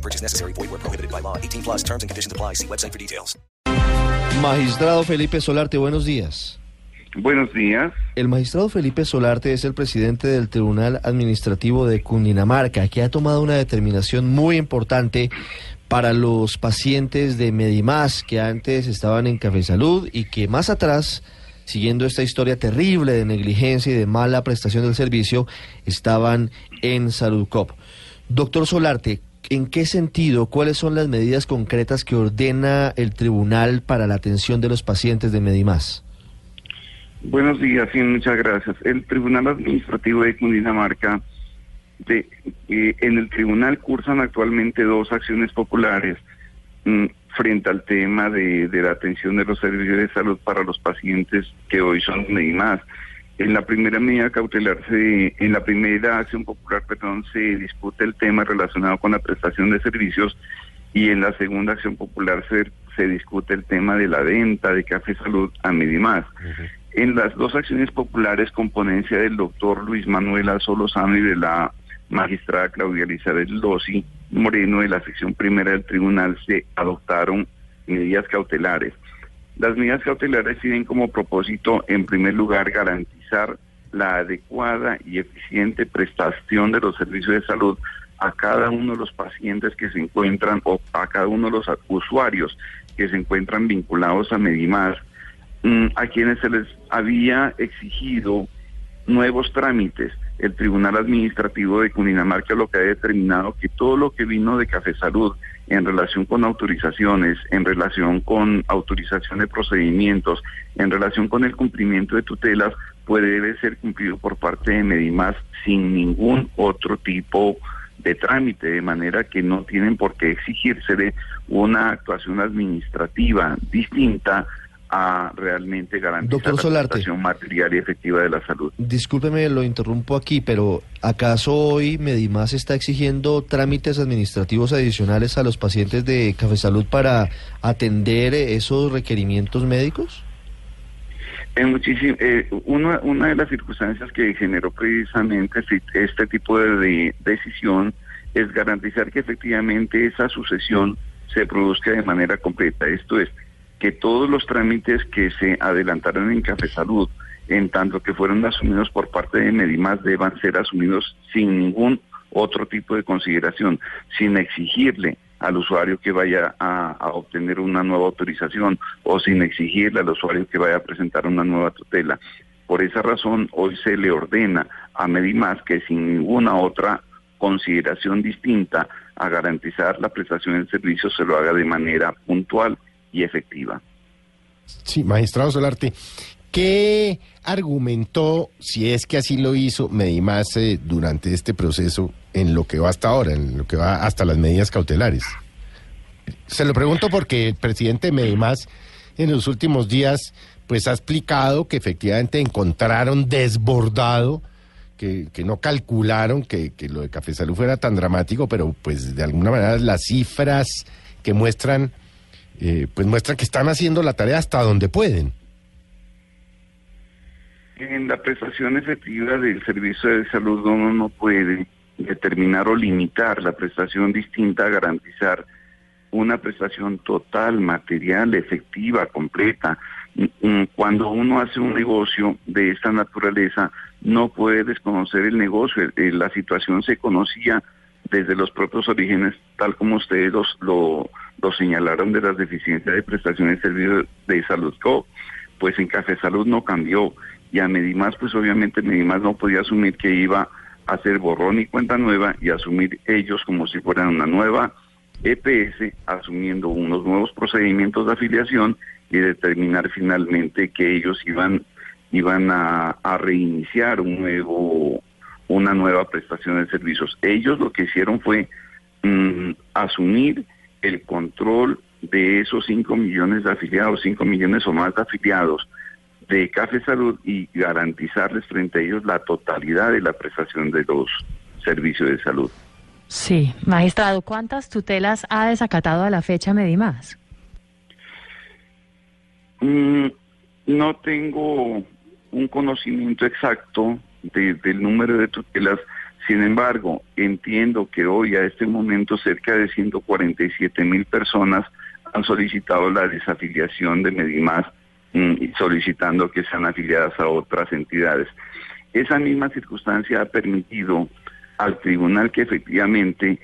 No purchase necessary. Void where prohibited by law. 18 plus terms and conditions apply. See website for details. Magistrado Felipe Solarte, buenos días. Buenos días. El magistrado Felipe Solarte es el presidente del Tribunal Administrativo de Cundinamarca, que ha tomado una determinación muy importante para los pacientes de Medimás que antes estaban en Café Salud y que más atrás, siguiendo esta historia terrible de negligencia y de mala prestación del servicio, estaban en Salud Cop. Doctor Solarte, ¿en qué sentido, cuáles son las medidas concretas que ordena el tribunal para la atención de los pacientes de Medimás? Buenos días y muchas gracias. El Tribunal Administrativo de Cundinamarca, de, eh, en el tribunal cursan actualmente dos acciones populares mm, frente al tema de, de, la atención de los servicios de salud para los pacientes que hoy son Medimás. En la primera medida cautelar, se, en la primera acción popular, perdón, se discute el tema relacionado con la prestación de servicios y en la segunda acción popular se, se discute el tema de la venta de Café Salud a Medimás. Uh -huh. En las dos acciones populares, con ponencia del doctor Luis Manuel Solozano y de la magistrada Claudia Elizabeth Lossi Moreno de la sección primera del tribunal, se adoptaron medidas cautelares. Las medidas cautelares tienen como propósito, en primer lugar, garantizar la adecuada y eficiente prestación de los servicios de salud a cada uno de los pacientes que se encuentran o a cada uno de los usuarios que se encuentran vinculados a Medimás a quienes se les había exigido nuevos trámites. El Tribunal Administrativo de Cundinamarca lo que ha determinado que todo lo que vino de Café Salud en relación con autorizaciones, en relación con autorización de procedimientos, en relación con el cumplimiento de tutelas, puede debe ser cumplido por parte de Medimás sin ningún otro tipo de trámite, de manera que no tienen por qué exigírsele una actuación administrativa distinta a realmente garantizar Doctor la prestación material y efectiva de la salud. Discúlpeme, lo interrumpo aquí, pero ¿acaso hoy Medimás está exigiendo trámites administrativos adicionales a los pacientes de Café Salud para atender esos requerimientos médicos? En muchísimo, eh, una, una de las circunstancias que generó precisamente este tipo de, de decisión es garantizar que efectivamente esa sucesión se produzca de manera completa. Esto es, que todos los trámites que se adelantaron en Café Salud, en tanto que fueron asumidos por parte de Medimás, deban ser asumidos sin ningún otro tipo de consideración, sin exigirle al usuario que vaya a, obtener una nueva autorización o sin exigirle al usuario que vaya a presentar una nueva tutela. Por esa razón, hoy se le ordena a Medimás que sin ninguna otra consideración distinta a garantizar la prestación del servicio se lo haga de manera puntual y efectiva. Sí, magistrado Solarte, ¿qué argumentó, si es que así lo hizo, Medimás eh, durante este proceso en lo que va hasta ahora, en lo que va hasta las medidas cautelares? Se lo pregunto porque el presidente de Medimás en los últimos días pues ha explicado que efectivamente encontraron desbordado que, que, no calcularon que, que, lo de Café Salud fuera tan dramático, pero pues de alguna manera las cifras que muestran eh, pues muestran que están haciendo la tarea hasta donde pueden. En la prestación efectiva del servicio de salud uno no puede determinar o limitar la prestación distinta a garantizar una prestación total, material, efectiva, completa. Cuando uno hace un negocio de esta naturaleza, no puede desconocer el negocio. La situación se conocía desde los propios orígenes, tal como ustedes los, lo, señalaron de las deficiencias de prestaciones de servicios de salud co, pues en Café Salud no cambió y a Medimás pues obviamente Medimás no podía asumir que iba a hacer borrón y cuenta nueva y asumir ellos como si fueran una nueva EPS asumiendo unos nuevos procedimientos de afiliación y determinar finalmente que ellos iban iban a, reiniciar un nuevo una nueva prestación de servicios. Ellos lo que hicieron fue mmm, asumir el control de esos 5 millones de afiliados, 5 millones o más de afiliados de Café Salud y garantizarles frente a ellos la totalidad de la prestación de los servicios de salud. Sí, magistrado, ¿cuántas tutelas ha desacatado a la fecha Medimás? Mm, no tengo un conocimiento exacto de- del número de tutelas, sin embargo, entiendo que hoy a este momento cerca de 147 mil personas han solicitado la desafiliación de Medimás solicitando que sean afiliadas a otras entidades. Esa misma circunstancia ha permitido al tribunal que efectivamente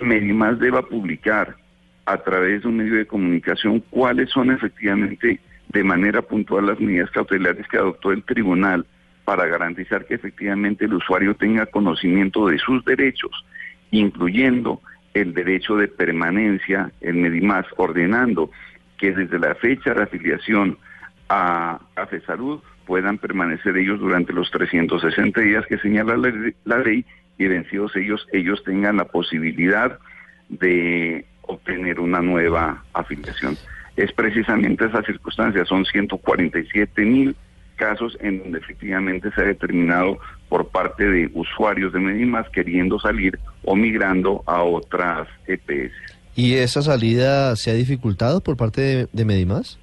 Medimás deba publicar a través de un medio de comunicación cuáles son efectivamente de manera puntual las medidas cautelares que adoptó el tribunal para garantizar que efectivamente el usuario tenga conocimiento de sus derechos, incluyendo el derecho de permanencia en Medimás, ordenando que desde la fecha de afiliación a Café Salud puedan permanecer ellos durante los 360 días que señala la, ley y vencidos ellos, ellos tengan la posibilidad de obtener una nueva afiliación. Es precisamente esa circunstancia, son 147 mil casos en donde efectivamente se ha determinado por parte de usuarios de Medimas queriendo salir o migrando a otras EPS. ¿Y esa salida se ha dificultado por parte de, de Medimás?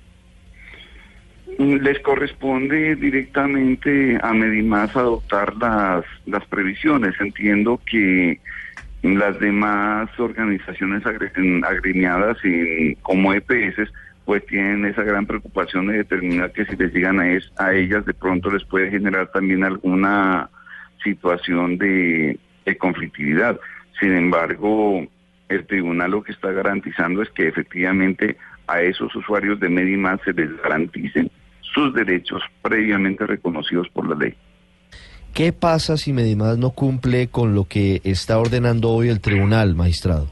Les corresponde directamente a Medimás adoptar las, las previsiones. Entiendo que las demás organizaciones agre- agremiadas en- como EPS pues tienen esa gran preocupación de determinar que si les llegan a, es- a ellas de pronto les puede generar también alguna situación de conflictividad. Sin embargo, el tribunal lo que está garantizando es que efectivamente a esos usuarios de Medimás se les garanticen sus derechos previamente reconocidos por la ley. ¿Qué pasa si Medimás no cumple con lo que está ordenando hoy el tribunal, magistrado?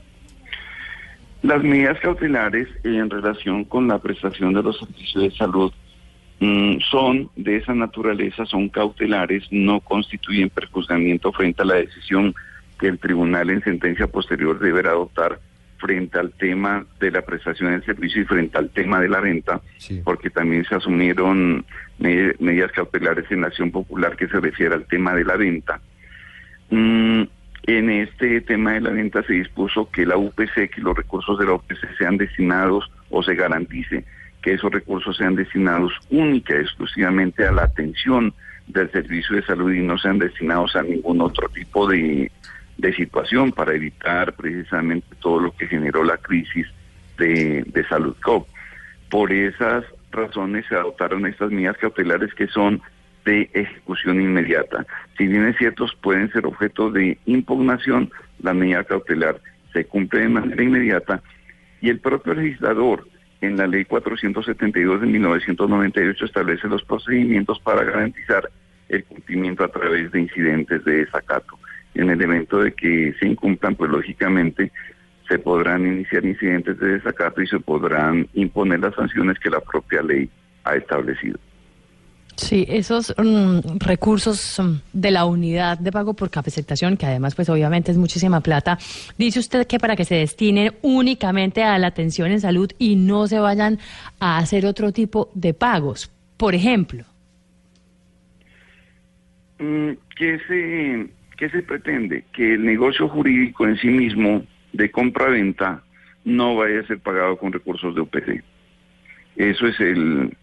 Las medidas cautelares en relación con la prestación de los servicios de salud mm, son de esa naturaleza, son cautelares, no constituyen perjuzgamiento frente a la decisión que el tribunal en sentencia posterior deberá adoptar frente al tema de la prestación del servicio y frente al tema de la venta, Sí. porque también se asumieron me- medidas cautelares en la acción popular que se refiere al tema de la venta. Mm, en este tema de la venta se dispuso que la UPC, que los recursos de la UPC sean destinados o se garantice que esos recursos sean destinados única y exclusivamente a la atención del servicio de salud y no sean destinados a ningún otro tipo de, de situación para evitar precisamente todo lo que generó la crisis de, de salud COP. Por esas razones se adoptaron estas medidas cautelares que son de ejecución inmediata. Si bien es cierto, pueden ser objeto de impugnación, la medida cautelar se cumple de manera inmediata y el propio legislador en la ley 472 de 1998 establece los procedimientos para garantizar el cumplimiento a través de incidentes de desacato. En el evento de que se incumplan, pues lógicamente se podrán iniciar incidentes de desacato y se podrán imponer las sanciones que la propia ley ha establecido. Sí, esos mm, recursos mm, de la unidad de pago por capacitación, que además pues obviamente es muchísima plata, dice usted que para que se destinen únicamente a la atención en salud y no se vayan a hacer otro tipo de pagos. Por ejemplo, Mm, ¿Qué se, ¿Qué se pretende? Que el negocio jurídico en sí mismo de compra-venta no vaya a ser pagado con recursos de UPC. Eso es el,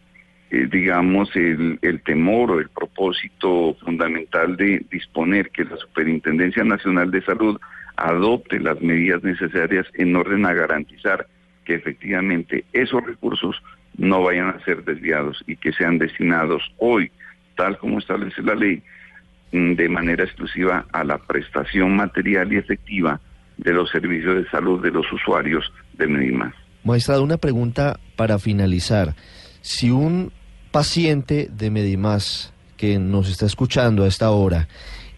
eh, digamos, el, el temor o el propósito fundamental de disponer que la Superintendencia Nacional de Salud adopte las medidas necesarias en orden a garantizar que efectivamente esos recursos no vayan a ser desviados y que sean destinados hoy, tal como establece la ley, de manera exclusiva a la prestación material y efectiva de los servicios de salud de los usuarios de Medimás. Magistrado, una pregunta para finalizar. Si un paciente de Medimás que nos está escuchando a esta hora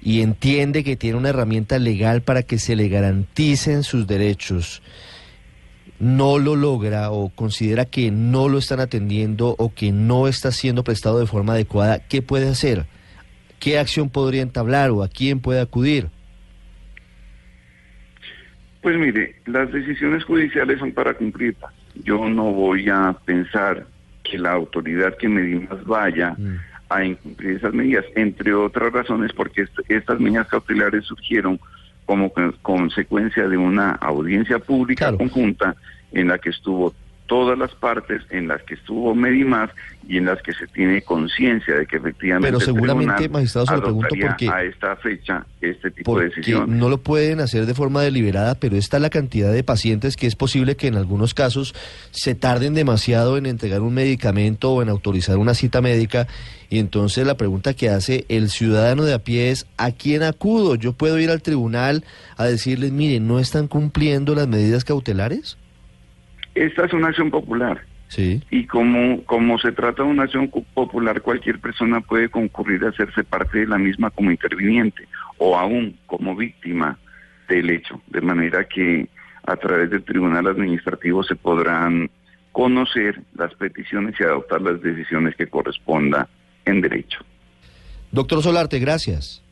y entiende que tiene una herramienta legal para que se le garanticen sus derechos, no lo logra o considera que no lo están atendiendo o que no está siendo prestado de forma adecuada, ¿qué puede hacer? ¿Qué acción podría entablar o a quién puede acudir? Pues mire, las decisiones judiciales son para cumplirlas. yo no voy a pensar que la autoridad que Medimas vaya Mm. a incumplir esas medidas, entre otras razones porque est- estas medidas cautelares surgieron como con- consecuencia de una audiencia pública Claro. conjunta en la que estuvo todas las partes, en las que estuvo Medimás y en las que se tiene conciencia de que efectivamente Pero el seguramente, tribunal magistrado, se lo pregunto porque- a esta fecha este tipo de decisiones. no lo pueden hacer de forma deliberada, pero está la cantidad de pacientes que es posible que en algunos casos se tarden demasiado en entregar un medicamento o en autorizar una cita médica. Y entonces la pregunta que hace el ciudadano de a pie es, ¿a quién acudo? ¿Yo puedo ir al tribunal a decirles, miren, no están cumpliendo las medidas cautelares? Esta es una acción popular. Sí. Y como, como se trata de una acción popular, cualquier persona puede concurrir a hacerse parte de la misma como interviniente o aún como víctima del hecho. De manera que a través del Tribunal Administrativo se podrán conocer las peticiones y adoptar las decisiones que corresponda en derecho. Doctor Solarte, gracias.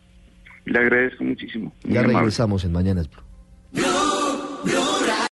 Le agradezco muchísimo. Ya amable. regresamos en Mañanas Blue.